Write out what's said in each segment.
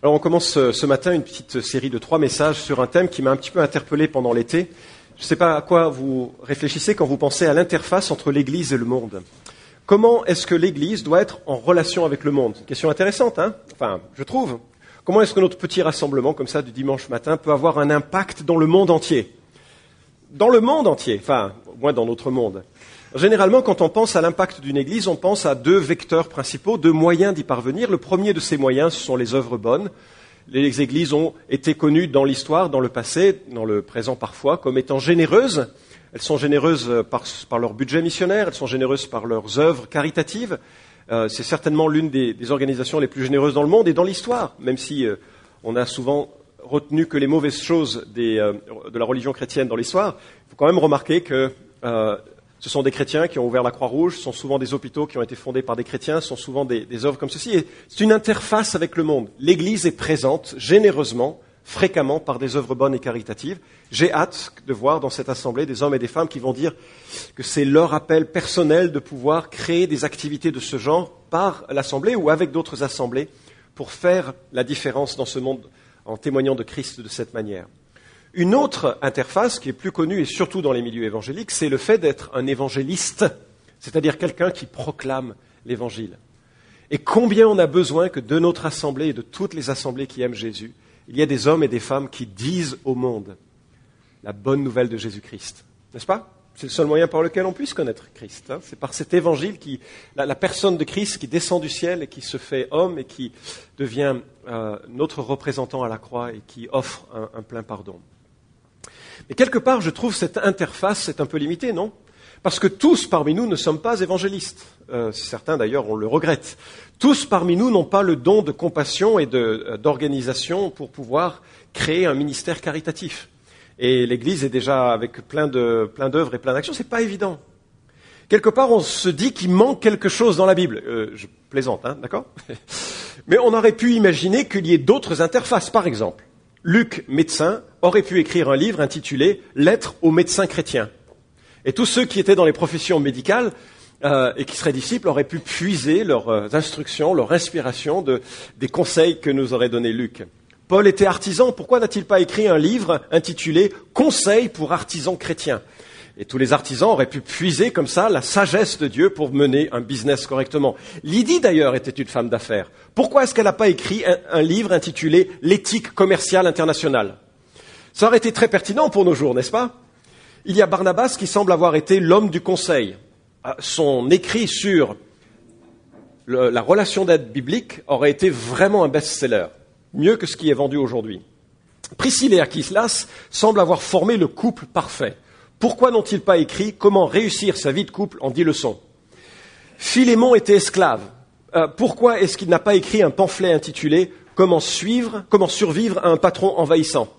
Alors on commence euh, ce matin une petite série de trois messages sur un thème qui m'a un petit peu interpellé pendant l'été. Je ne sais pas à quoi vous réfléchissez quand vous pensez à l'interface entre l'Église et le monde. Comment est-ce que l'Église doit être en relation avec le monde? Question intéressante, hein? Enfin, je trouve. Comment est-ce que notre petit rassemblement, comme ça, du dimanche matin, peut avoir un impact dans le monde entier? Dans le monde entier, enfin, au moins dans notre monde. Généralement, quand on pense à l'impact d'une Église, on pense à deux vecteurs principaux, deux moyens d'y parvenir. Le premier de ces moyens, ce sont les œuvres bonnes. Les Églises ont été connues dans l'histoire, dans le passé, dans le présent parfois, comme étant généreuses. Elles sont généreuses par, leur budget missionnaire, elles sont généreuses par leurs œuvres caritatives. Euh, c'est certainement l'une des, organisations les plus généreuses dans le monde et dans l'histoire, même si euh, on a souvent retenu que les mauvaises choses euh, de la religion chrétienne dans l'histoire. Il faut quand même remarquer que ce sont des chrétiens qui ont ouvert la Croix-Rouge, ce sont souvent des hôpitaux qui ont été fondés par des chrétiens, ce sont souvent des, œuvres comme ceci. Et c'est une interface avec le monde. L'Église est présente généreusement, fréquemment, par des œuvres bonnes et caritatives. J'ai hâte de voir dans cette assemblée des hommes et des femmes qui vont dire que c'est leur appel personnel de pouvoir créer des activités de ce genre par l'assemblée ou avec d'autres assemblées pour faire la différence dans ce monde en témoignant de Christ de cette manière. Une autre interface qui est plus connue, et surtout dans les milieux évangéliques, c'est le fait d'être un évangéliste, c'est-à-dire quelqu'un qui proclame l'évangile. Et combien on a besoin que de notre assemblée et de toutes les assemblées qui aiment Jésus, il y ait des hommes et des femmes qui disent au monde la bonne nouvelle de Jésus-Christ. N'est-ce pas? C'est le seul moyen par lequel on puisse connaître Christ. Hein. C'est par cet évangile qui, la, personne de Christ qui descend du ciel et qui se fait homme et qui devient euh, notre représentant à la croix et qui offre un plein pardon. Mais quelque part, je trouve cette interface est un peu limitée, non? Parce que tous parmi nous ne sommes pas évangélistes. Euh, certains d'ailleurs, on le regrette. Tous parmi nous n'ont pas le don de compassion et euh, d'organisation pour pouvoir créer un ministère caritatif. Et l'Église est déjà avec plein d'œuvres et plein d'actions. C'est pas évident. Quelque part, on se dit qu'il manque quelque chose dans la Bible. Euh, je plaisante, hein, d'accord? Mais on aurait pu imaginer qu'il y ait d'autres interfaces, par exemple. Luc, médecin, aurait pu écrire un livre intitulé Lettres aux médecins chrétiens. Et tous ceux qui étaient dans les professions médicales euh, et qui seraient disciples auraient pu puiser leurs euh, instructions, leur inspiration des conseils que nous aurait donnés Luc. Paul était artisan, pourquoi n'a-t-il pas écrit un livre intitulé Conseils pour artisans chrétiens et tous les artisans auraient pu puiser comme ça la sagesse de Dieu pour mener un business correctement. Lydie, d'ailleurs, était une femme d'affaires. Pourquoi est-ce qu'elle n'a pas écrit un, livre intitulé L'éthique commerciale internationale Ça aurait été très pertinent pour nos jours, n'est-ce pas? Il y a Barnabas qui semble avoir été l'homme du conseil. Ah, son écrit sur la relation d'aide biblique aurait été vraiment un best-seller, mieux que ce qui est vendu aujourd'hui. Priscille et Aquislas semblent avoir formé le couple parfait. Pourquoi n'ont-ils pas écrit comment réussir sa vie de couple en dix leçons? Philémon était esclave. Euh, pourquoi est-ce qu'il n'a pas écrit un pamphlet intitulé Comment suivre, comment survivre à un patron envahissant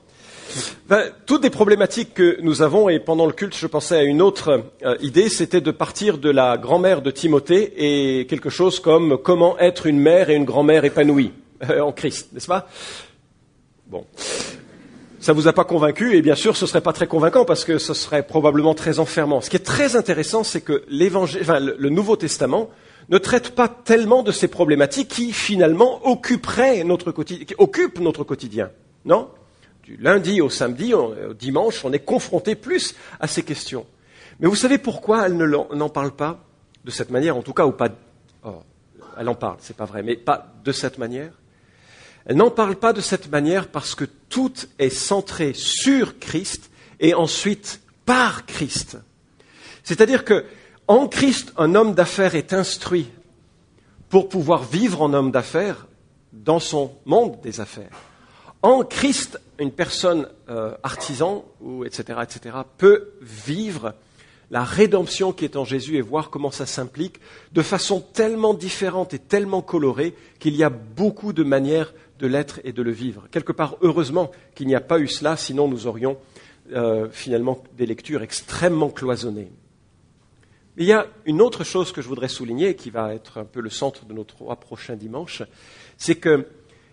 ben, Toutes des problématiques que nous avons, et pendant le culte, je pensais à une autre euh, idée, c'était de partir de la grand-mère de Timothée et quelque chose comme comment être une mère et une grand-mère épanouie euh, en Christ, n'est-ce pas? Bon ça vous a pas convaincu, et bien sûr, ce serait pas très convaincant parce que ce serait probablement très enfermant. Ce qui est très intéressant, c'est que l'évangile, le Nouveau Testament ne traite pas tellement de ces problématiques qui, finalement, occuperaient notre quotidien, qui occupent notre quotidien. Non? Du lundi au samedi, au dimanche, on est confronté plus à ces questions. Mais vous savez pourquoi elle n'en parle pas de cette manière, en tout cas, ou pas, oh, elle en parle, c'est pas vrai, mais pas de cette manière? Elle n'en parle pas de cette manière parce que tout est centré sur Christ et ensuite par Christ. C'est-à-dire que en Christ, un homme d'affaires est instruit pour pouvoir vivre en homme d'affaires dans son monde des affaires. En Christ, une personne euh, artisan ou etc. etc. peut vivre la rédemption qui est en Jésus et voir comment ça s'implique de façon tellement différente et tellement colorée qu'il y a beaucoup de manières de l'être et de le vivre. Quelque part, heureusement qu'il n'y a pas eu cela, sinon nous aurions euh, finalement des lectures extrêmement cloisonnées. Il y a une autre chose que je voudrais souligner, qui va être un peu le centre de nos trois prochains dimanches, c'est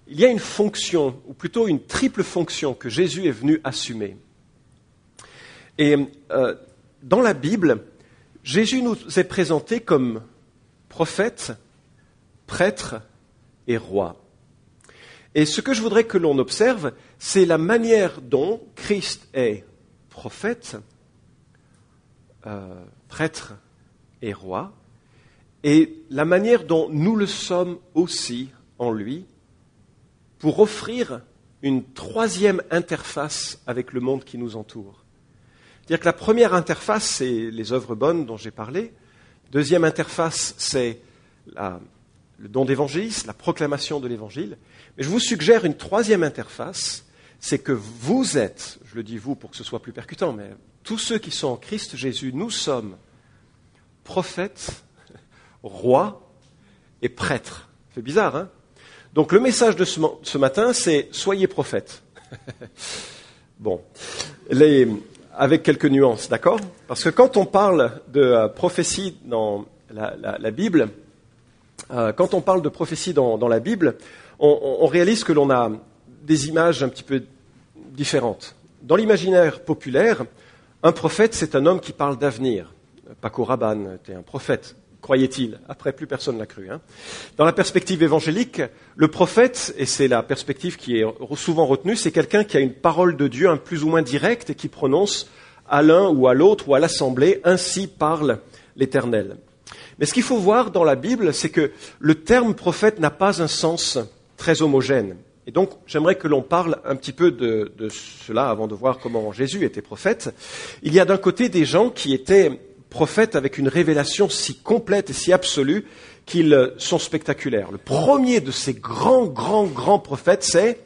qu'il y a une fonction, ou plutôt une triple fonction que Jésus est venu assumer. Et euh, dans la Bible, Jésus nous est présenté comme prophète, prêtre et roi. Et ce que je voudrais que l'on observe, c'est la manière dont Christ est prophète, euh, prêtre et roi, et la manière dont nous le sommes aussi en lui, pour offrir une troisième interface avec le monde qui nous entoure. C'est-à-dire que la première interface, c'est les œuvres bonnes dont j'ai parlé. Deuxième interface, c'est le don d'évangéliste, la proclamation de l'évangile. Mais je vous suggère une troisième interface, c'est que vous êtes, je le dis vous pour que ce soit plus percutant, mais tous ceux qui sont en Christ Jésus, nous sommes prophètes, rois et prêtres. C'est bizarre, hein? Donc le message de ce, matin, c'est soyez prophètes. bon, avec quelques nuances, d'accord? Parce que quand on parle de euh, prophétie dans la, Bible, euh, quand on parle de prophétie dans, la Bible, on réalise que l'on a des images un petit peu différentes. Dans l'imaginaire populaire, un prophète, c'est un homme qui parle d'avenir. Paco Rabanne était un prophète, croyait-il. Après, plus personne l'a cru. Hein. Dans la perspective évangélique, le prophète, et c'est la perspective qui est souvent retenue, c'est quelqu'un qui a une parole de Dieu un plus ou moins directe et qui prononce à l'un ou à l'autre ou à l'assemblée, ainsi parle l'Éternel. Mais ce qu'il faut voir dans la Bible, c'est que le terme prophète n'a pas un sens très homogène. Et donc, j'aimerais que l'on parle un petit peu de, cela avant de voir comment Jésus était prophète. Il y a d'un côté des gens qui étaient prophètes avec une révélation si complète et si absolue qu'ils sont spectaculaires. Le premier de ces grands, grands, grands prophètes, c'est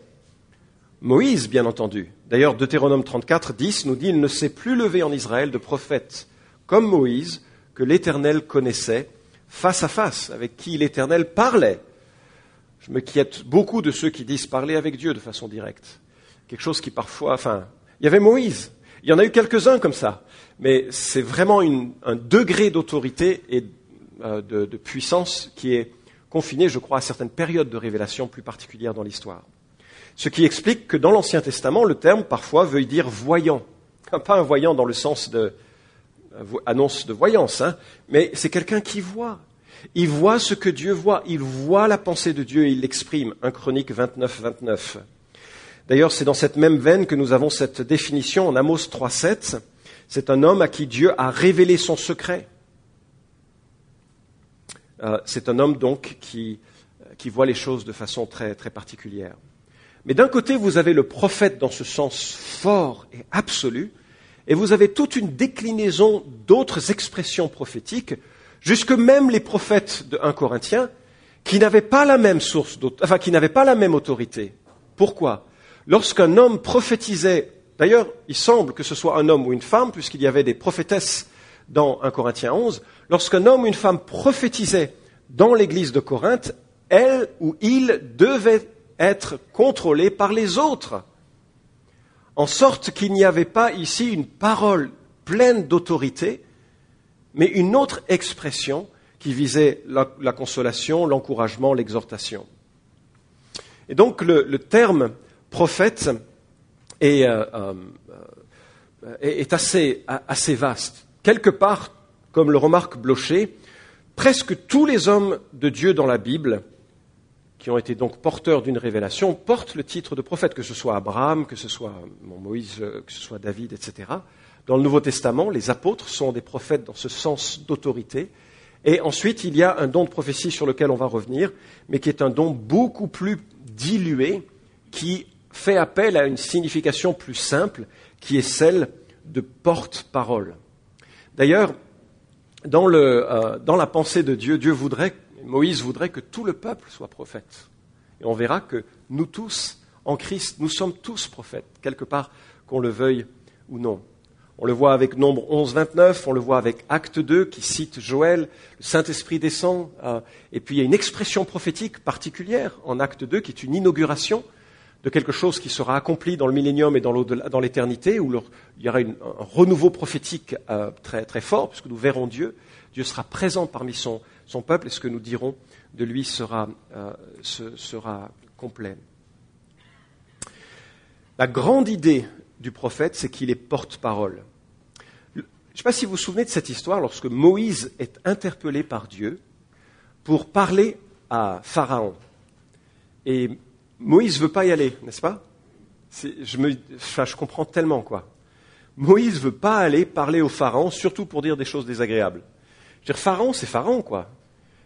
Moïse, bien entendu. D'ailleurs, Deutéronome 34, 10 nous dit, il ne s'est plus levé en Israël de prophète comme Moïse, que l'Éternel connaissait, face à face, avec qui l'Éternel parlait je me quitte beaucoup de ceux qui disent parler avec Dieu de façon directe. Quelque chose qui parfois, enfin, il y avait Moïse. Il y en a eu quelques-uns comme ça. Mais c'est vraiment un degré d'autorité et euh, de, puissance qui est confiné, je crois, à certaines périodes de révélation plus particulières dans l'histoire. Ce qui explique que dans l'Ancien Testament, le terme parfois veut dire voyant. Pas un voyant dans le sens de euh, annonce de voyance, hein, mais c'est quelqu'un qui voit, il voit ce que Dieu voit, il voit la pensée de Dieu et il l'exprime. 1 Chronique 29, 29. D'ailleurs, c'est dans cette même veine que nous avons cette définition en Amos 3.7. C'est un homme à qui Dieu a révélé son secret. Euh, c'est un homme donc qui, qui, voit les choses de façon très, très particulière. Mais d'un côté, vous avez le prophète dans ce sens fort et absolu, et vous avez toute une déclinaison d'autres expressions prophétiques jusque même les prophètes de 1 Corinthiens, qui n'avaient pas la même source, enfin qui n'avaient pas la même autorité. Pourquoi? Lorsqu'un homme prophétisait, d'ailleurs, il semble que ce soit un homme ou une femme, puisqu'il y avait des prophétesses dans 1 Corinthiens 11, lorsqu'un homme ou une femme prophétisait dans l'église de Corinthe, elle ou il devait être contrôlé par les autres, en sorte qu'il n'y avait pas ici une parole pleine d'autorité, mais une autre expression qui visait la, consolation, l'encouragement, l'exhortation. Et donc le, terme prophète est, euh, euh, est assez, assez, vaste. Quelque part, comme le remarque Blocher, presque tous les hommes de Dieu dans la Bible, qui ont été donc porteurs d'une révélation, portent le titre de prophète, que ce soit Abraham, que ce soit Moïse, que ce soit David, etc. Dans le Nouveau Testament, les apôtres sont des prophètes dans ce sens d'autorité. Et ensuite, il y a un don de prophétie sur lequel on va revenir, mais qui est un don beaucoup plus dilué, qui fait appel à une signification plus simple, qui est celle de porte-parole. D'ailleurs, dans, euh, dans, la pensée de Dieu, Dieu voudrait, Moïse voudrait que tout le peuple soit prophète. Et on verra que nous tous, en Christ, nous sommes tous prophètes, quelque part, qu'on le veuille ou non. On le voit avec Nombre 11, 29, on le voit avec Acte 2 qui cite Joël, le Saint-Esprit descend, euh, et puis il y a une expression prophétique particulière en Acte 2 qui est une inauguration de quelque chose qui sera accompli dans le millénium et dans l'éternité, où il y aura un renouveau prophétique euh, très, très fort, puisque nous verrons Dieu. Dieu sera présent parmi son, peuple, et ce que nous dirons de lui sera, euh, sera complet. La grande idée du prophète, c'est qu'il est porte-parole. Je ne sais pas si vous vous souvenez de cette histoire lorsque Moïse est interpellé par Dieu pour parler à Pharaon. Et Moïse veut pas y aller, n'est-ce pas? Je, comprends tellement quoi. Moïse veut pas aller parler au pharaon, surtout pour dire des choses désagréables. Je veux dire, pharaon, c'est pharaon, quoi.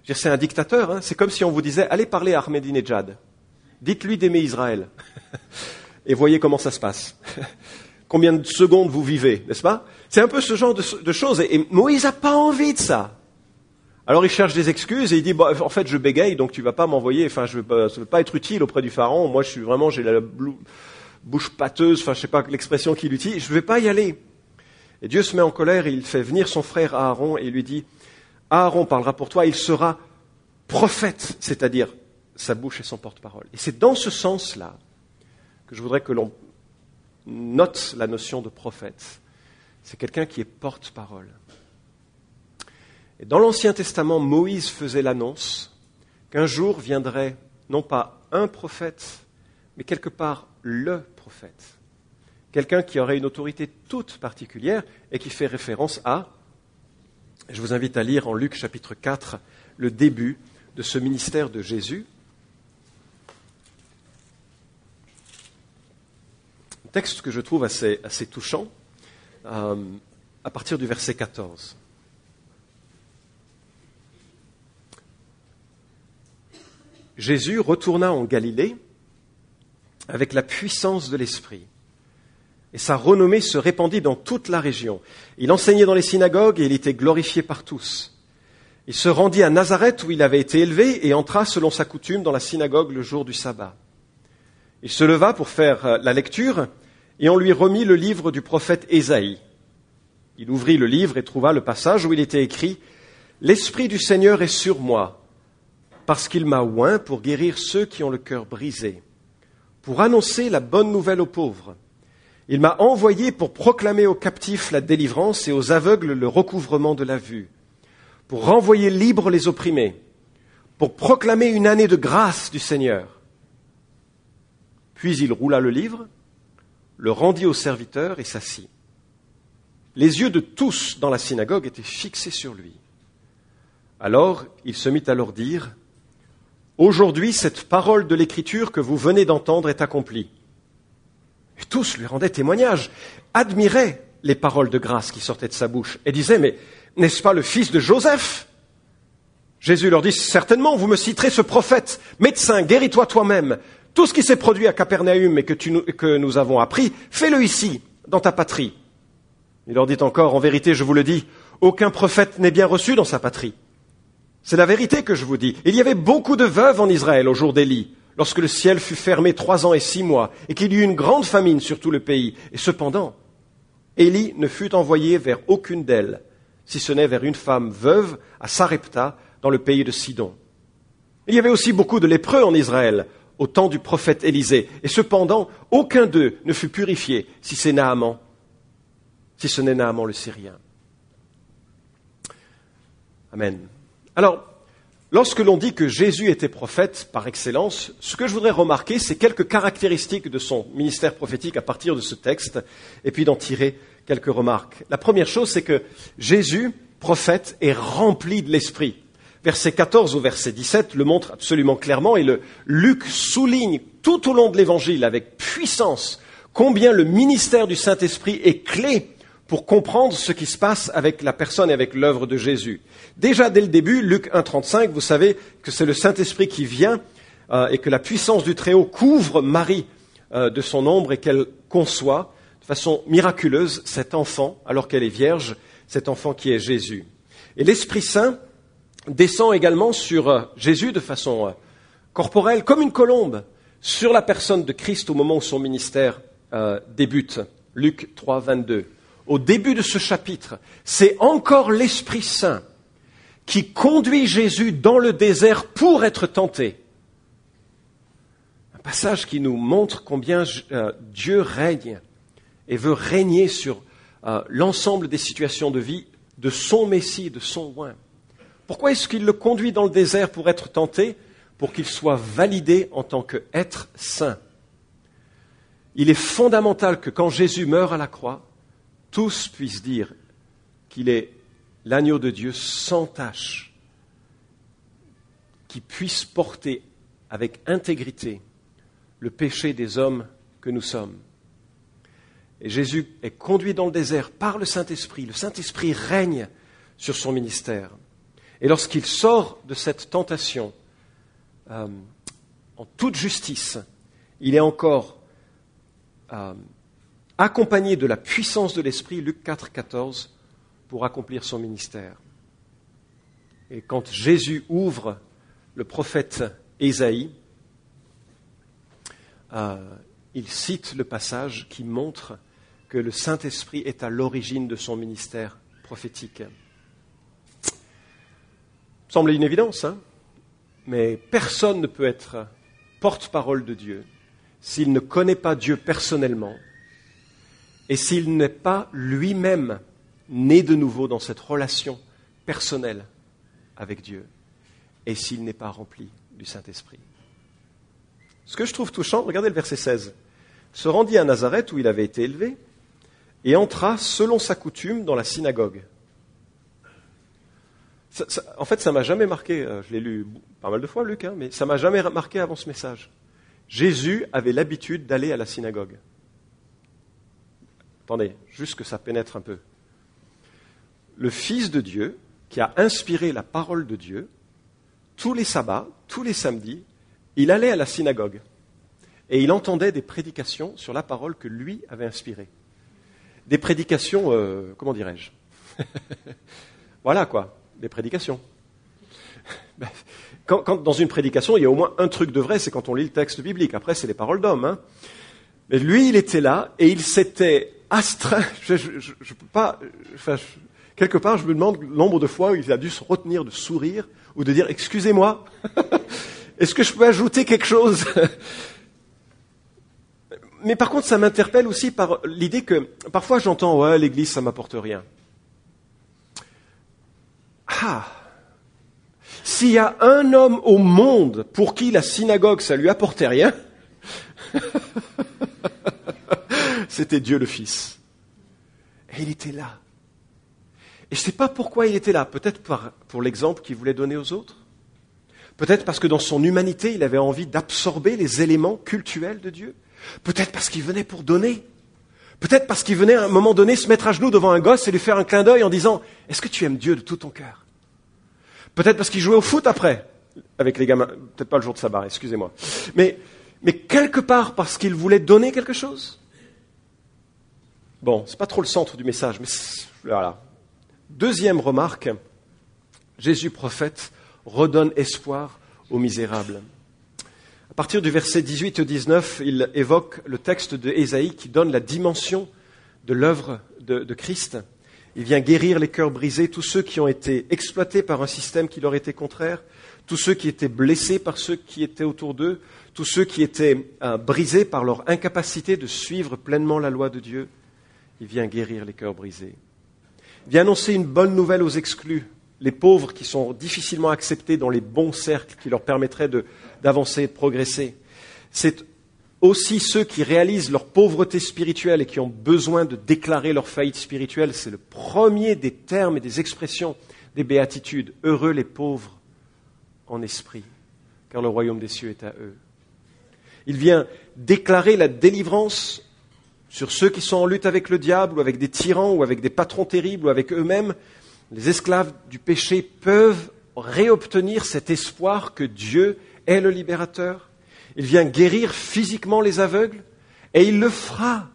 Je c'est un dictateur. Hein. C'est comme si on vous disait, allez parler à Ahmadinejad. Dites-lui d'aimer Israël. Et voyez comment ça se passe. Combien de secondes vous vivez, n'est-ce pas? C'est un peu ce genre de, choses. Et, Moïse n'a pas envie de ça. Alors il cherche des excuses et il dit, bah, en fait, je bégaye, donc tu vas pas m'envoyer, enfin, je ne veux, pas être utile auprès du pharaon. Moi, je suis vraiment, j'ai la bouche pâteuse, enfin, je sais pas l'expression qu'il utilise, je ne vais pas y aller. Et Dieu se met en colère et il fait venir son frère Aaron et lui dit, Aaron parlera pour toi, il sera prophète, c'est-à-dire sa bouche et son porte-parole. Et c'est dans ce sens-là que je voudrais que l'on note la notion de prophète. C'est quelqu'un qui est porte-parole. Dans l'Ancien Testament, Moïse faisait l'annonce qu'un jour viendrait non pas un prophète, mais quelque part le prophète. Quelqu'un qui aurait une autorité toute particulière et qui fait référence à, je vous invite à lire en Luc chapitre 4 le début de ce ministère de Jésus. Un texte que je trouve assez, assez touchant, euh, à partir du verset 14. Jésus retourna en Galilée avec la puissance de l'Esprit. Et sa renommée se répandit dans toute la région. Il enseignait dans les synagogues et il était glorifié par tous. Il se rendit à Nazareth où il avait été élevé et entra selon sa coutume dans la synagogue le jour du sabbat. Il se leva pour faire euh, la lecture et on lui remit le livre du prophète Ésaïe. Il ouvrit le livre et trouva le passage où il était écrit L'Esprit du Seigneur est sur moi, parce qu'il m'a oint pour guérir ceux qui ont le cœur brisé pour annoncer la bonne nouvelle aux pauvres. Il m'a envoyé pour proclamer aux captifs la délivrance et aux aveugles le recouvrement de la vue, pour renvoyer libres les opprimés, pour proclamer une année de grâce du Seigneur. Puis il roula le livre, le rendit au serviteur et s'assit. Les yeux de tous dans la synagogue étaient fixés sur lui. Alors il se mit à leur dire, Aujourd'hui, cette parole de l'Écriture que vous venez d'entendre est accomplie. Tous lui rendaient témoignage, admiraient les paroles de grâce qui sortaient de sa bouche et disaient, mais n'est-ce pas le fils de Joseph? Jésus leur dit, certainement, vous me citerez ce prophète, médecin, guéris-toi toi-même. Tout ce qui s'est produit à Capernaum et que, que nous avons appris, fais-le ici, dans ta patrie. Il leur dit encore, en vérité, je vous le dis, aucun prophète n'est bien reçu dans sa patrie. C'est la vérité que je vous dis. Il y avait beaucoup de veuves en Israël au jour d'Élie, lorsque le ciel fut fermé trois ans et six mois, et qu'il y eut une grande famine sur tout le pays. Et cependant, Élie ne fut envoyé vers aucune d'elles, si ce n'est vers une femme veuve à Sarepta, dans le pays de Sidon. Il y avait aussi beaucoup de lépreux en Israël au temps du prophète Élisée, et cependant, aucun d'eux ne fut purifié, si c'est Naaman, si ce n'est Naaman le Syrien. Amen. Alors, lorsque l'on dit que Jésus était prophète par excellence, ce que je voudrais remarquer, c'est quelques caractéristiques de son ministère prophétique à partir de ce texte, et puis d'en tirer quelques remarques. La première chose, c'est que Jésus, prophète, est rempli de l'Esprit. Verset 14 au verset 17 le montre absolument clairement, et le Luc souligne tout au long de l'Évangile avec puissance combien le ministère du Saint-Esprit est clé pour comprendre ce qui se passe avec la personne et avec l'œuvre de Jésus. Déjà dès le début, Luc 1.35, vous savez que c'est le Saint-Esprit qui vient euh, et que la puissance du Très-Haut couvre Marie euh, de son ombre et qu'elle conçoit de façon miraculeuse cet enfant, alors qu'elle est vierge, cet enfant qui est Jésus. Et l'Esprit Saint descend également sur euh, Jésus de façon corporelle, comme une colombe, sur la personne de Christ au moment où son ministère débute. Luc 3, 22 au début de ce chapitre, c'est encore l'Esprit Saint qui conduit Jésus dans le désert pour être tenté. Un passage qui nous montre combien euh, Dieu règne et veut régner sur euh, l'ensemble des situations de vie de son Messie, de son oin. Pourquoi est-ce qu'il le conduit dans le désert pour être tenté? Pour qu'il soit validé en tant qu'être saint. Il est fondamental que quand Jésus meurt à la croix, tous puissent dire qu'il est l'agneau de Dieu sans tache, qui puisse porter avec intégrité le péché des hommes que nous sommes. Et Jésus est conduit dans le désert par le Saint-Esprit. Le Saint-Esprit règne sur son ministère. Et lorsqu'il sort de cette tentation euh, en toute justice, il est encore euh, accompagné de la puissance de l'Esprit, Luc 4, 14, pour accomplir son ministère. Et quand Jésus ouvre le prophète Ésaïe, euh, il cite le passage qui montre que le Saint-Esprit est à l'origine de son ministère prophétique. Semble une évidence, hein mais personne ne peut être porte-parole de Dieu s'il ne connaît pas Dieu personnellement et s'il n'est pas lui-même né de nouveau dans cette relation personnelle avec Dieu et s'il n'est pas rempli du Saint-Esprit. Ce que je trouve touchant, regardez le verset 16, se rendit à Nazareth où il avait été élevé et entra selon sa coutume dans la synagogue. en fait, ça m'a jamais marqué, euh, je l'ai lu pas mal de fois, Luc, hein, mais ça m'a jamais marqué avant ce message. Jésus avait l'habitude d'aller à la synagogue. Attendez, juste que ça pénètre un peu. Le Fils de Dieu, qui a inspiré la parole de Dieu, tous les sabbats, tous les samedis, il allait à la synagogue et il entendait des prédications sur la parole que lui avait inspirée. Des prédications, euh, comment dirais-je Voilà quoi, des prédications. Quand, dans une prédication, il y a au moins un truc de vrai, c'est quand on lit le texte biblique. Après, c'est les paroles d'hommes. Hein. Mais lui, il était là et il s'était astreint. Je, peux pas. quelque part, je me demande le nombre de fois où il a dû se retenir de sourire ou de dire excusez-moi. Est-ce que je peux ajouter quelque chose? Mais par contre, ça m'interpelle aussi par l'idée que parfois j'entends ouais, l'Église, ça m'apporte rien. Ah S'il y a un homme au monde pour qui la synagogue, ça lui apportait rien, c'était Dieu le Fils. Et il était là. Et je ne sais pas pourquoi il était là. Peut-être pour l'exemple qu'il voulait donner aux autres. Peut-être parce que dans son humanité, il avait envie d'absorber les éléments cultuels de Dieu. Peut-être parce qu'il venait pour donner. Peut-être parce qu'il venait à un moment donné se mettre à genoux devant un gosse et lui faire un clin d'œil en disant Est-ce que tu aimes Dieu de tout ton cœur? Peut-être parce qu'il jouait au foot après, avec les gamins. Peut-être pas le jour de sabbat, excusez-moi. Mais, mais quelque part parce qu'il voulait donner quelque chose? Bon, c'est pas trop le centre du message, mais voilà. Deuxième remarque Jésus prophète redonne espoir aux misérables. À partir du verset 18 au 19, il évoque le texte de Ésaïe qui donne la dimension de l'œuvre de, de, Christ. Il vient guérir les cœurs brisés, tous ceux qui ont été exploités par un système qui leur était contraire, tous ceux qui étaient blessés par ceux qui étaient autour d'eux, tous ceux qui étaient euh, brisés par leur incapacité de suivre pleinement la loi de Dieu. Il vient guérir les cœurs brisés. Il vient annoncer une bonne nouvelle aux exclus, les pauvres qui sont difficilement acceptés dans les bons cercles qui leur permettraient d'avancer, de, de progresser. C'est aussi ceux qui réalisent leur pauvreté spirituelle et qui ont besoin de déclarer leur faillite spirituelle. C'est le premier des termes et des expressions des béatitudes. Heureux les pauvres en esprit, car le royaume des cieux est à eux. Il vient déclarer la délivrance sur ceux qui sont en lutte avec le diable ou avec des tyrans ou avec des patrons terribles ou avec eux-mêmes les esclaves du péché peuvent réobtenir cet espoir que Dieu est le libérateur. Il vient guérir physiquement les aveugles et il le fera.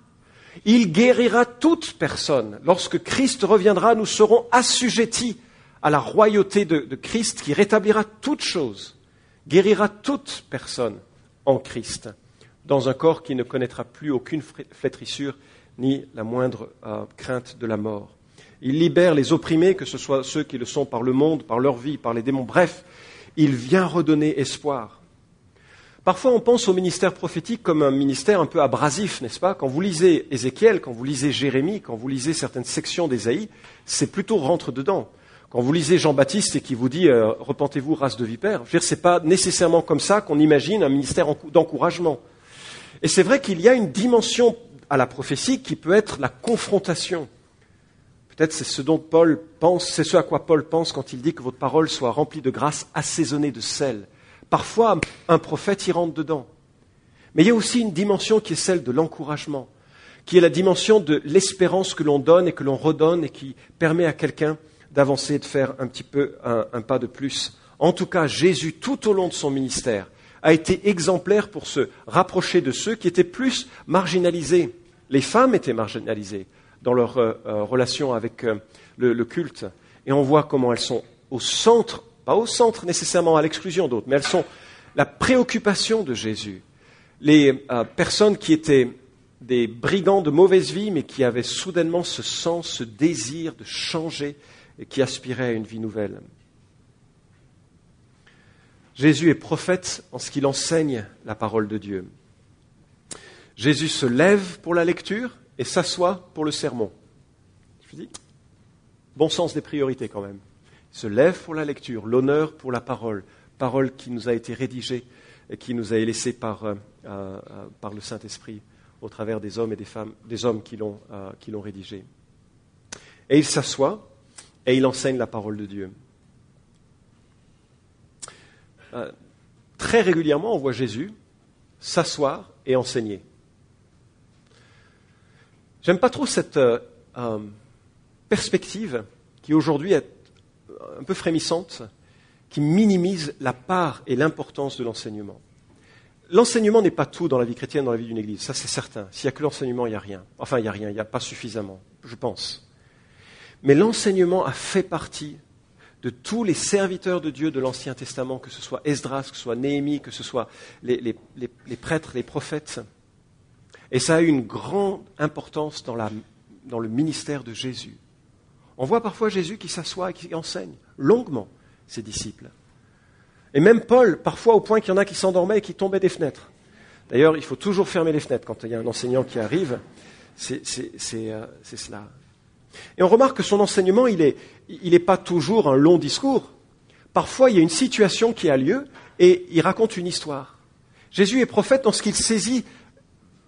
Il guérira toute personne. Lorsque Christ reviendra, nous serons assujettis à la royauté de, de Christ qui rétablira toute chose, guérira toute personne en Christ, dans un corps qui ne connaîtra plus aucune flétrissure ni la moindre euh, crainte de la mort. Il libère les opprimés, que ce soit ceux qui le sont par le monde, par leur vie, par les démons. Bref, il vient redonner espoir. Parfois, on pense au ministère prophétique comme un ministère un peu abrasif, n'est-ce pas? Quand vous lisez Ézéchiel, quand vous lisez Jérémie, quand vous lisez certaines sections d'Ésaïe, c'est plutôt rentre dedans. Quand vous lisez Jean-Baptiste et qui vous dit euh, repentez-vous, race de vipères, je veux dire, c'est pas nécessairement comme ça qu'on imagine un ministère d'encouragement. Et c'est vrai qu'il y a une dimension à la prophétie qui peut être la confrontation. Peut-être c'est ce dont Paul pense, à quoi Paul pense quand il dit que votre parole soit remplie de grâce assaisonnée de sel. Parfois, un prophète y rentre dedans. Mais il y a aussi une dimension qui est celle de l'encouragement, qui est la dimension de l'espérance que l'on donne et que l'on redonne et qui permet à quelqu'un d'avancer et de faire un petit peu un, pas de plus. En tout cas, Jésus, tout au long de son ministère, a été exemplaire pour se rapprocher de ceux qui étaient plus marginalisés. Les femmes étaient marginalisées dans leur euh, euh, relation avec euh, le, culte. Et on voit comment elles sont au centre, pas au centre nécessairement à l'exclusion d'autres, mais elles sont la préoccupation de Jésus. Les personnes qui étaient des brigands de mauvaise vie, mais qui avaient soudainement ce sens, ce désir de changer et qui aspiraient à une vie nouvelle. Jésus est prophète en ce qu'il enseigne la parole de Dieu. Jésus se lève pour la lecture et s'assoit pour le sermon. Je dis, bon sens des priorités quand même. Il se lève pour la lecture, l'honneur pour la parole, parole qui nous a été rédigée et qui nous a été laissée par, euh, euh, par le Saint-Esprit au travers des hommes et des femmes, des hommes qui l'ont, euh, qui l'ont rédigée. Et il s'assoit et il enseigne la parole de Dieu. Euh, très régulièrement, on voit Jésus s'asseoir et enseigner. J'aime pas trop cette euh, euh, perspective qui aujourd'hui est un peu frémissante, qui minimise la part et l'importance de l'enseignement. L'enseignement n'est pas tout dans la vie chrétienne, dans la vie d'une église, ça c'est certain. S'il n'y a que l'enseignement, il n'y a rien. Enfin, il n'y a rien, il n'y a pas suffisamment, je pense. Mais l'enseignement a fait partie de tous les serviteurs de Dieu de l'Ancien Testament, que ce soit Esdras, que ce soit Néhémie, que ce soit les, prêtres, les prophètes. Et ça a eu une grande importance dans le ministère de Jésus. On voit parfois Jésus qui s'assoit et qui enseigne longuement ses disciples. Et même Paul, parfois au point qu'il y en a qui s'endormaient et qui tombaient des fenêtres. D'ailleurs, il faut toujours fermer les fenêtres quand il y a un enseignant qui arrive. C'est euh, cela. Et on remarque que son enseignement, il n'est pas toujours un long discours. Parfois, il y a une situation qui a lieu et il raconte une histoire. Jésus est prophète dans ce qu'il saisit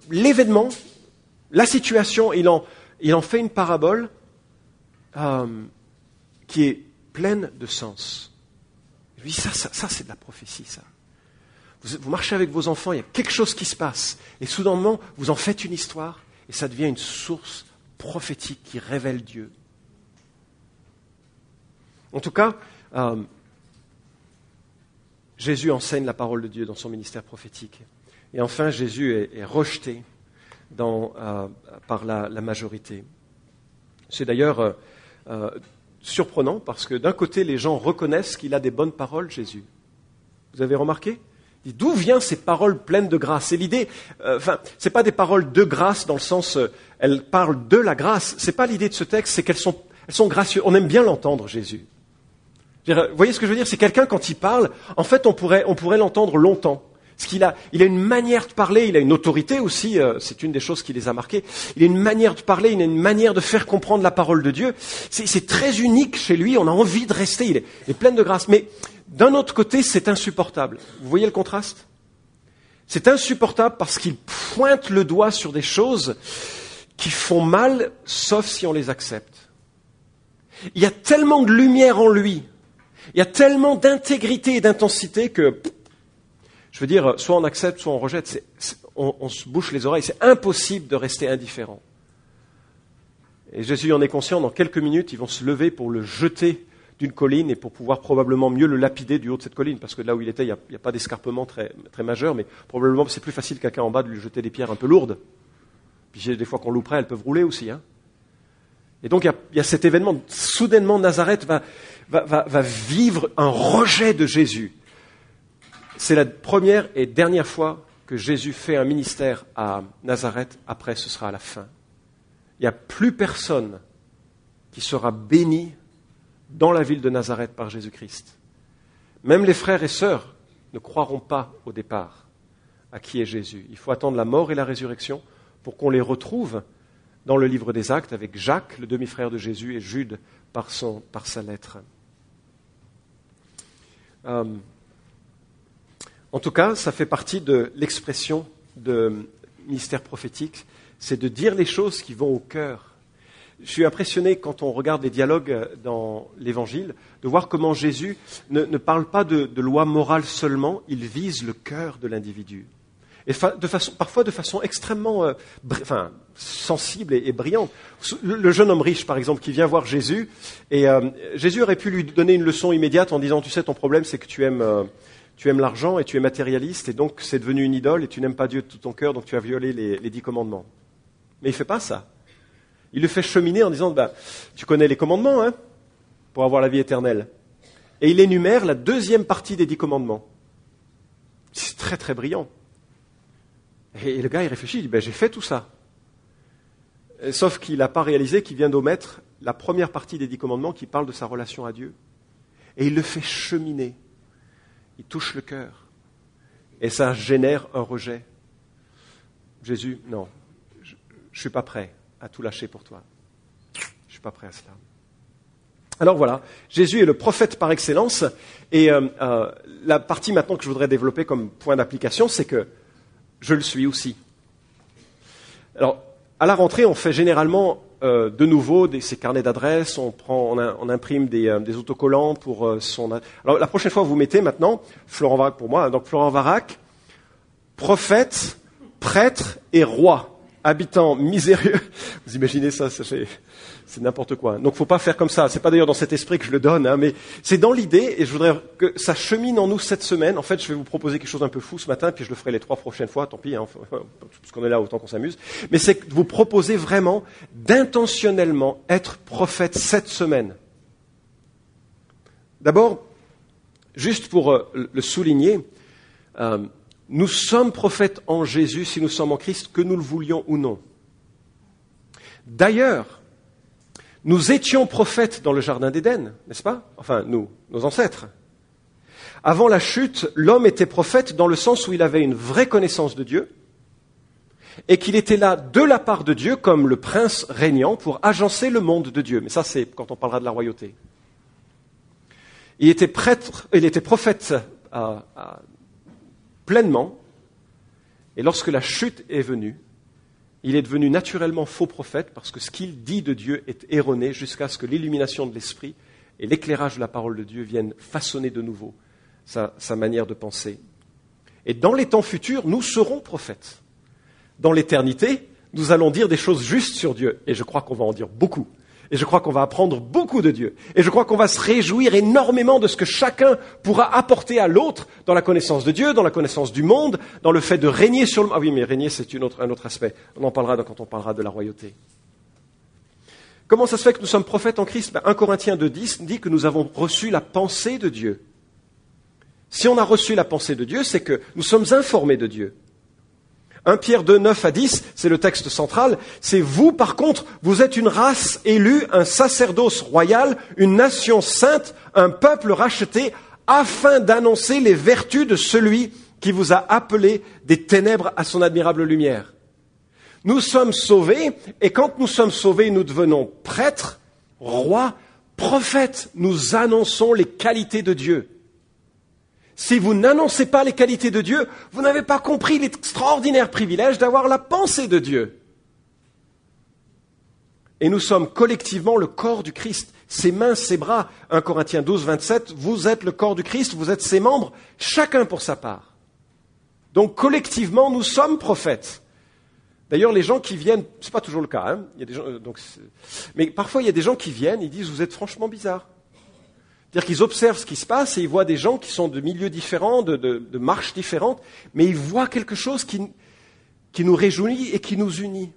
l'événement, la situation, il en, il en fait une parabole euh, qui est pleine de sens. Ça, c'est de la prophétie, ça. Vous, marchez avec vos enfants, il y a quelque chose qui se passe, et soudainement, vous en faites une histoire, et ça devient une source prophétique qui révèle Dieu. En tout cas, euh, Jésus enseigne la parole de Dieu dans son ministère prophétique. Et enfin, Jésus est, rejeté euh, par la, majorité. C'est d'ailleurs euh, surprenant parce que d'un côté, les gens reconnaissent qu'il a des bonnes paroles, Jésus. Vous avez remarqué? D'où viennent ces paroles pleines de grâce? Et l'idée, euh, enfin, c'est pas des paroles de grâce dans le sens, euh, elles parlent de la grâce. C'est pas l'idée de ce texte, c'est qu'elles sont, elles sont gracieuses. On aime bien l'entendre, Jésus. Vous voyez ce que je veux dire? C'est quelqu'un quand il parle, en fait, on pourrait, on pourrait l'entendre longtemps. Parce qu'il a, il a une manière de parler, il a une autorité aussi. Euh, c'est une des choses qui les a marqués. Il a une manière de parler, il a une manière de faire comprendre la parole de Dieu. C'est très unique chez lui. On a envie de rester. Il est, il est plein de grâce. Mais d'un autre côté, c'est insupportable. Vous voyez le contraste? C'est insupportable parce qu'il pointe le doigt sur des choses qui font mal, sauf si on les accepte. Il y a tellement de lumière en lui, il y a tellement d'intégrité et d'intensité que, je veux dire, soit on accepte, soit on rejette, on, on se bouche les oreilles, c'est impossible de rester indifférent. Et Jésus en est conscient, dans quelques minutes, ils vont se lever pour le jeter d'une colline et pour pouvoir probablement mieux le lapider du haut de cette colline, parce que là où il était, il n'y a, pas d'escarpement très, très majeur, mais probablement c'est plus facile quelqu'un en bas de lui jeter des pierres un peu lourdes. Puis des fois qu'on louperait, elles peuvent rouler aussi. Hein. Et donc il y, a, cet événement, soudainement Nazareth va, va vivre un rejet de Jésus. C'est la première et dernière fois que Jésus fait un ministère à Nazareth, après ce sera à la fin. Il n'y a plus personne qui sera béni dans la ville de Nazareth par Jésus-Christ. Même les frères et sœurs ne croiront pas au départ à qui est Jésus. Il faut attendre la mort et la résurrection pour qu'on les retrouve dans le livre des Actes avec Jacques, le demi-frère de Jésus, et Jude par, sa lettre. Euh, en tout cas, ça fait partie de l'expression de ministère prophétique, c'est de dire les choses qui vont au cœur je suis impressionné quand on regarde les dialogues dans l'Évangile de voir comment Jésus ne, parle pas de, de, loi morale seulement, il vise le cœur de l'individu. Et parfois de façon extrêmement euh, sensible et, brillante. Le, jeune homme riche, par exemple, qui vient voir Jésus, et euh, Jésus aurait pu lui donner une leçon immédiate en disant, tu sais, ton problème, c'est que tu aimes, euh, tu aimes l'argent et tu es matérialiste, et donc c'est devenu une idole, et tu n'aimes pas Dieu de tout ton cœur, donc tu as violé les, les dix commandements. Mais il ne fait pas ça. Il le fait cheminer en disant, bah, tu connais les commandements, hein, pour avoir la vie éternelle. Et il énumère la deuxième partie des dix commandements. C'est très très brillant. Et le gars, il réfléchit, il dit, ben, j'ai fait tout ça. Sauf qu'il n'a pas réalisé qu'il vient d'omettre la première partie des dix commandements qui parle de sa relation à Dieu. Et il le fait cheminer. Il touche le cœur. Et ça génère un rejet. Jésus, non, je ne suis pas prêt à tout lâcher pour toi. Je ne suis pas prêt à cela. Alors voilà, Jésus est le prophète par excellence. Et euh, euh, la partie maintenant que je voudrais développer comme point d'application, c'est que je le suis aussi. Alors, à la rentrée, on fait généralement euh, de nouveau ces carnets d'adresses, on, on, imprime des, autocollants pour son. Alors, la prochaine fois, vous mettez maintenant Florent Varac pour moi. Donc, Florent Varac, prophète, prêtre et roi, habitant misérieux. Vous imaginez ça, ça c'est n'importe quoi. Donc, faut pas faire comme ça. C'est pas d'ailleurs dans cet esprit que je le donne, hein, mais c'est dans l'idée, et je voudrais que ça chemine en nous cette semaine. En fait, je vais vous proposer quelque chose d'un peu fou ce matin, puis je le ferai les trois prochaines fois. Tant pis, hein, parce qu'on est là, autant qu'on s'amuse. Mais c'est de vous proposer vraiment d'intentionnellement être prophète cette semaine. D'abord, juste pour euh, le souligner, euh, nous sommes prophètes en Jésus si nous sommes en Christ, que nous le voulions ou non. D'ailleurs, nous étions prophètes dans le Jardin d'Éden, n'est-ce pas? Enfin, nous, nos ancêtres. Avant la chute, l'homme était prophète dans le sens où il avait une vraie connaissance de Dieu et qu'il était là de la part de Dieu comme le prince régnant pour agencer le monde de Dieu. Mais ça, c'est quand on parlera de la royauté. Il était prêtre, il était prophète pleinement, et lorsque la chute est venue, il est devenu naturellement faux prophète parce que ce qu'il dit de Dieu est erroné jusqu'à ce que l'illumination de l'esprit et l'éclairage de la parole de Dieu viennent façonner de nouveau sa, sa, manière de penser. Et dans les temps futurs, nous serons prophètes. Dans l'éternité, nous allons dire des choses justes sur Dieu. Et je crois qu'on va en dire beaucoup. Et je crois qu'on va apprendre beaucoup de Dieu. Et je crois qu'on va se réjouir énormément de ce que chacun pourra apporter à l'autre dans la connaissance de Dieu, dans la connaissance du monde, dans le fait de régner sur le monde. Ah oui, mais régner, c'est un autre aspect. On en parlera quand on parlera de la royauté. Comment ça se fait que nous sommes prophètes en Christ? Ben, 1 Corinthiens 2.10 dit que nous avons reçu la pensée de Dieu. Si on a reçu la pensée de Dieu, c'est que nous sommes informés de Dieu. 1 Pierre 2, 9 à 10, c'est le texte central. C'est vous, par contre, vous êtes une race élue, un sacerdoce royal, une nation sainte, un peuple racheté, afin d'annoncer les vertus de celui qui vous a appelé des ténèbres à son admirable lumière. Nous sommes sauvés, et quand nous sommes sauvés, nous devenons prêtres, rois, prophètes. Nous annonçons les qualités de Dieu. Si vous n'annoncez pas les qualités de Dieu, vous n'avez pas compris l'extraordinaire privilège d'avoir la pensée de Dieu. Et nous sommes collectivement le corps du Christ, ses mains, ses bras. 1 Corinthiens 12, 27, vous êtes le corps du Christ, vous êtes ses membres, chacun pour sa part. Donc collectivement, nous sommes prophètes. D'ailleurs, les gens qui viennent, c'est pas toujours le cas, hein, y a des gens, euh, mais parfois il y a des gens qui viennent, ils disent vous êtes franchement bizarre. C'est-à-dire qu'ils observent ce qui se passe et ils voient des gens qui sont de milieux différents, de, marches différentes, mais ils voient quelque chose qui, nous réjouit et qui nous unit.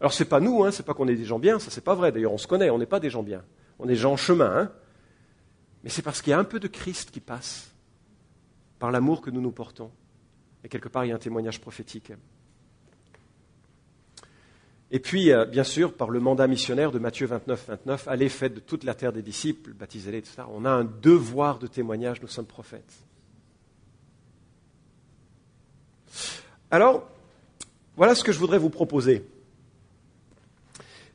Alors c'est pas nous, hein, c'est pas qu'on est des gens bien, ça c'est pas vrai. D'ailleurs on se connaît, on n'est pas des gens bien, on est gens en chemin. Hein. Mais c'est parce qu'il y a un peu de Christ qui passe par l'amour que nous nous portons. Et quelque part il y a un témoignage prophétique. Et puis, euh, bien sûr, par le mandat missionnaire de Matthieu 29, 29, allez, faites de toute la terre des disciples, baptisez-les, etc. On a un devoir de témoignage, nous sommes prophètes. Alors, voilà ce que je voudrais vous proposer.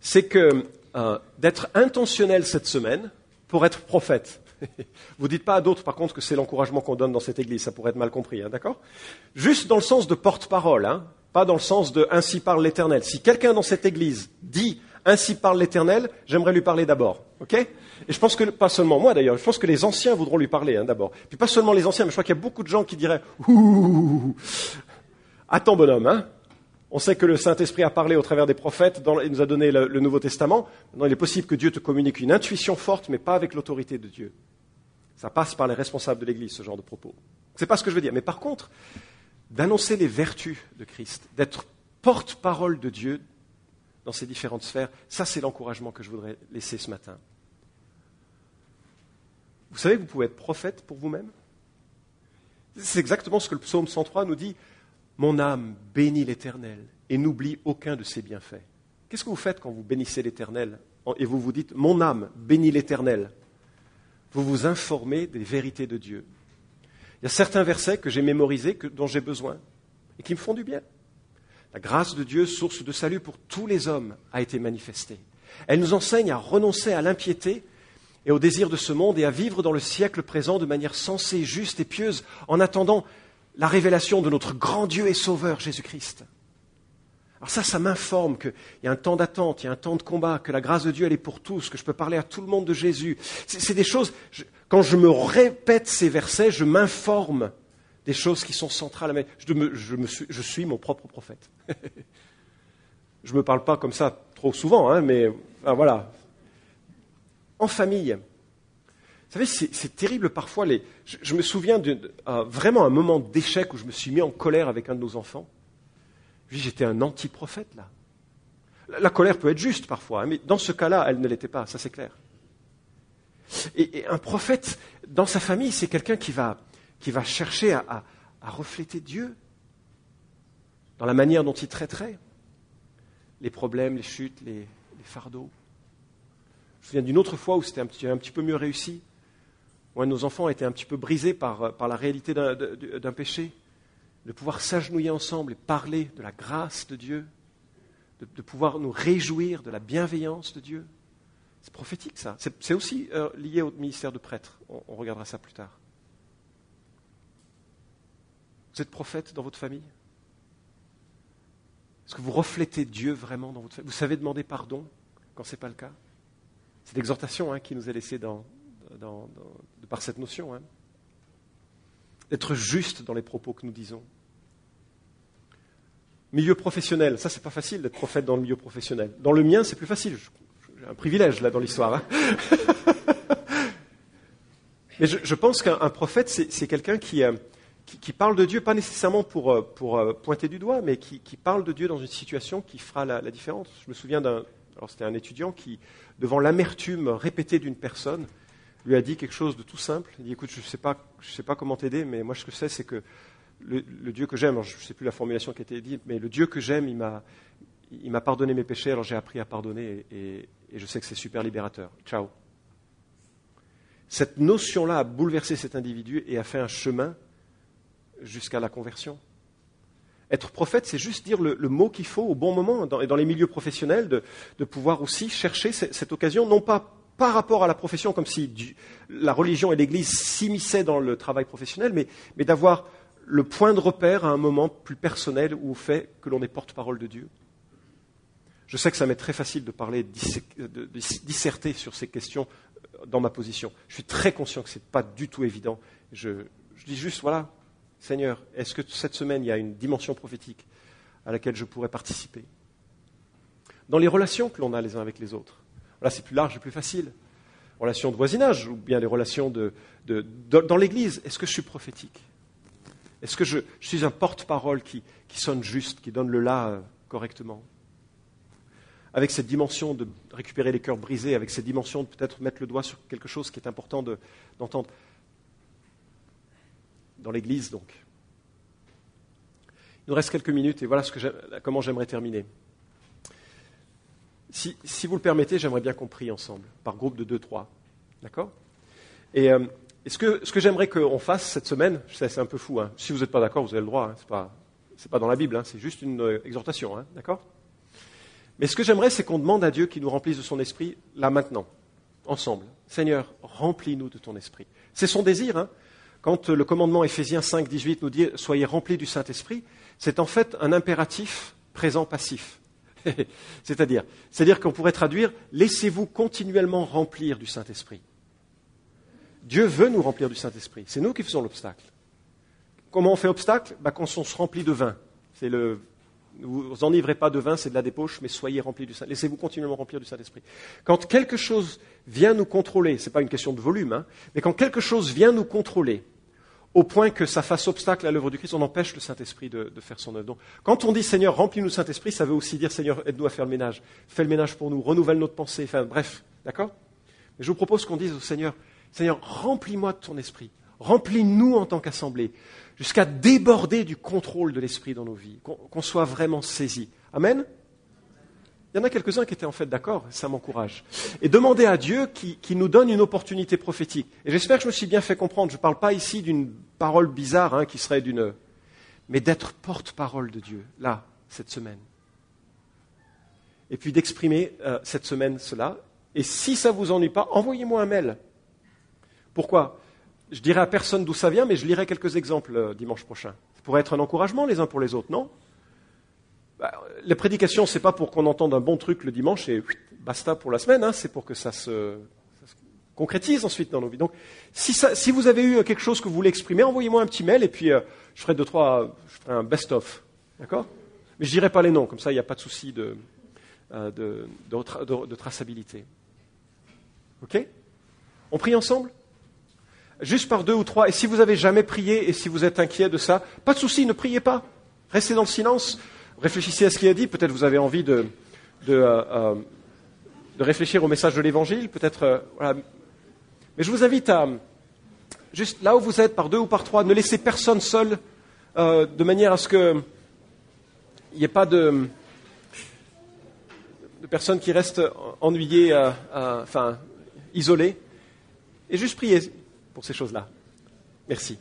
C'est que euh, d'être intentionnel cette semaine pour être prophète. Vous dites pas à d'autres, par contre, que c'est l'encouragement qu'on donne dans cette église, ça pourrait être mal compris, hein, d'accord? Juste dans le sens de porte-parole, hein, pas dans le sens de ainsi parle l'Éternel. Si quelqu'un dans cette église dit ainsi parle l'Éternel, j'aimerais lui parler d'abord. OK? Et je pense que, pas seulement moi d'ailleurs, je pense que les anciens voudront lui parler hein, d'abord. Puis pas seulement les anciens, mais je crois qu'il y a beaucoup de gens qui diraient Ouh Attends, bonhomme, hein on sait que le Saint-Esprit a parlé au travers des prophètes, il nous a donné le, le, Nouveau Testament. Maintenant, il est possible que Dieu te communique une intuition forte, mais pas avec l'autorité de Dieu. Ça passe par les responsables de l'Église, ce genre de propos. Ce n'est pas ce que je veux dire. Mais par contre, d'annoncer les vertus de Christ, d'être porte-parole de Dieu dans ces différentes sphères, ça c'est l'encouragement que je voudrais laisser ce matin. Vous savez vous pouvez être prophète pour vous-même? C'est exactement ce que le psaume 103 nous dit. Mon âme bénit l'Éternel et n'oublie aucun de ses bienfaits. Qu'est-ce que vous faites quand vous bénissez l'Éternel et vous vous dites Mon âme bénit l'Éternel Vous vous informez des vérités de Dieu. Il y a certains versets que j'ai mémorisés, dont j'ai besoin, et qui me font du bien. La grâce de Dieu, source de salut pour tous les hommes, a été manifestée. Elle nous enseigne à renoncer à l'impiété et au désir de ce monde et à vivre dans le siècle présent de manière sensée, juste et pieuse, en attendant la révélation de notre grand Dieu et Sauveur Jésus-Christ. Alors ça, ça m'informe qu'il y a un temps d'attente, il y a un temps de combat, que la grâce de Dieu, elle est pour tous, que je peux parler à tout le monde de Jésus. C'est des choses, quand je me répète ces versets, je m'informe des choses qui sont centrales. Je, suis, mon propre prophète. je ne me parle pas comme ça trop souvent, hein, mais voilà. En famille, vous savez, c'est terrible parfois. Je, me souviens vraiment un moment d'échec où je me suis mis en colère avec un de nos enfants. J'étais un anti-prophète là. La, colère peut être juste parfois, hein, mais dans ce cas-là, elle ne l'était pas, ça c'est clair. Et, un prophète, dans sa famille, c'est quelqu'un qui va, qui va chercher à, refléter Dieu dans la manière dont il traiterait les problèmes, les chutes, les, les fardeaux. Je me souviens d'une autre fois où c'était un petit, un petit peu mieux réussi où un de nos enfants était un petit peu brisé par, par la réalité d'un péché, de pouvoir s'agenouiller ensemble et parler de la grâce de Dieu, de, pouvoir nous réjouir de la bienveillance de Dieu. C'est prophétique ça. C'est aussi euh, lié au ministère de prêtre. On, regardera ça plus tard. Vous êtes prophète dans votre famille? Est-ce que vous reflétez Dieu vraiment dans votre famille? Vous savez demander pardon quand ce n'est pas le cas? C'est l'exhortation hein, qui nous est laissée par cette notion. Hein. D'être juste dans les propos que nous disons. Milieu professionnel, ça c'est pas facile d'être prophète dans le milieu professionnel. Dans le mien, c'est plus facile. J'ai un privilège là dans l'histoire. Hein. Mais je, je pense qu'un prophète, c'est quelqu'un qui, euh, qui, qui, parle de Dieu, pas nécessairement pour, euh, pour euh, pointer du doigt, mais qui, qui, parle de Dieu dans une situation qui fera la, différence. Je me souviens d'un, alors c'était un étudiant qui, devant l'amertume répétée d'une personne, lui a dit quelque chose de tout simple. Il dit Écoute, je ne sais, pas, sais pas comment t'aider, mais moi, ce que je sais, c'est que le, Dieu que j'aime, je ne sais plus la formulation qui a été dite, mais le Dieu que j'aime, il m'a, pardonné mes péchés, alors j'ai appris à pardonner et, je sais que c'est super libérateur. Ciao. Cette notion-là a bouleversé cet individu et a fait un chemin jusqu'à la conversion. Être prophète, c'est juste dire le, mot qu'il faut au bon moment, et dans les milieux professionnels, de, pouvoir aussi chercher cette, occasion, non pas par rapport à la profession, comme si la religion et l'Église s'immisçaient dans le travail professionnel, mais d'avoir le point de repère à un moment plus personnel où on fait que l'on est porte-parole de Dieu. Je sais que ça m'est très facile de parler, de disserter sur ces questions euh, dans ma position. Je suis très conscient que ce n'est pas du tout évident. Je, dis juste, voilà, Seigneur, est-ce que cette semaine, il y a une dimension prophétique à laquelle je pourrais participer? Dans les relations que l'on a les uns avec les autres, Là, c'est plus large et plus facile. Relations de voisinage ou bien les relations de, dans l'Église. Est-ce que je suis prophétique? Est-ce que je, suis un porte-parole qui, sonne juste, qui donne le là euh, correctement? Avec cette dimension de récupérer les cœurs brisés, avec cette dimension de peut-être mettre le doigt sur quelque chose qui est important d'entendre. dans l'Église, donc. Il nous reste quelques minutes et voilà comment j'aimerais terminer. Si, vous le permettez, j'aimerais bien qu'on prie ensemble, par groupe de deux, trois. D'accord? Et, euh, et, ce que, ce que j'aimerais qu'on fasse cette semaine, c'est un peu fou. Hein. Si vous n'êtes pas d'accord, vous avez le droit. Hein. Ce n'est pas, dans la Bible, hein. c'est juste une euh, exhortation. D'accord? Mais ce que j'aimerais, c'est qu'on demande à Dieu qu'il nous remplisse de son esprit, là maintenant, ensemble. Seigneur, remplis-nous de ton esprit. C'est son désir. Quand le commandement Éphésiens 5, 18 nous dit Soyez remplis du Saint-Esprit, c'est en fait un impératif présent-passif. C'est-à-dire, c'est-à-dire qu'on pourrait traduire laissez-vous continuellement remplir du Saint-Esprit. Dieu veut nous remplir du Saint-Esprit. C'est nous qui faisons l'obstacle. Comment on fait obstacle? Bah, Quand on se remplit de vin. C'est ne vous enivrez pas de vin, c'est de la débauche, mais soyez remplis du Saint. Laissez-vous continuellement remplir du Saint-Esprit. Quand quelque chose vient nous contrôler, ce n'est pas une question de volume, hein, mais quand quelque chose vient nous contrôler, au point que ça fasse obstacle à l'œuvre du Christ, on empêche le Saint-Esprit de, faire son œuvre. Donc, quand on dit Seigneur, remplis-nous du Saint-Esprit, ça veut aussi dire Seigneur, aide-nous à faire le ménage. Fais le ménage pour nous, renouvelle notre pensée, enfin bref, d'accord? Mais je vous propose qu'on dise au Seigneur, Seigneur, remplis-moi de ton esprit, remplis-nous en tant qu'assemblée, jusqu'à déborder du contrôle de l'esprit dans nos vies, qu'on soit vraiment saisi. Amen il y en a quelques-uns qui étaient en fait d'accord, ça m'encourage. Et demander à Dieu qui, nous donne une opportunité prophétique. Et j'espère que je me suis bien fait comprendre. Je ne parle pas ici d'une parole bizarre hein, qui serait d'une. mais d'être porte-parole de Dieu, là, cette semaine. Et puis d'exprimer euh, cette semaine cela. Et si ça ne vous ennuie pas, envoyez-moi un mail. Pourquoi? Je dirai à personne d'où ça vient, mais je lirai quelques exemples euh, dimanche prochain. Ça pourrait être un encouragement les uns pour les autres, non? Bah, la prédication, c'est pas pour qu'on entende un bon truc le dimanche et basta pour la semaine, hein, c'est pour que ça se, concrétise ensuite dans nos vies. Donc, si, vous avez eu quelque chose que vous voulez exprimer, envoyez-moi un petit mail et puis euh, je ferai deux, trois, je ferai un best-of. D'accord? Mais je dirai pas les noms, comme ça il n'y a pas de souci de, euh, de, traçabilité. Ok? On prie ensemble? Juste par deux ou trois. Et si vous avez jamais prié et si vous êtes inquiet de ça, pas de souci, ne priez pas. Restez dans le silence réfléchissez à ce qu'il a dit. Peut-être vous avez envie de, euh, euh, réfléchir au message de l'Évangile. Peut-être, euh. Mais je vous invite à, juste là où vous êtes, par deux ou par trois, ne laissez personne seul, de manière à ce qu'il n'y ait pas de, de, personnes qui restent ennuyées, enfin, isolées. Et juste priez pour ces choses-là. Merci.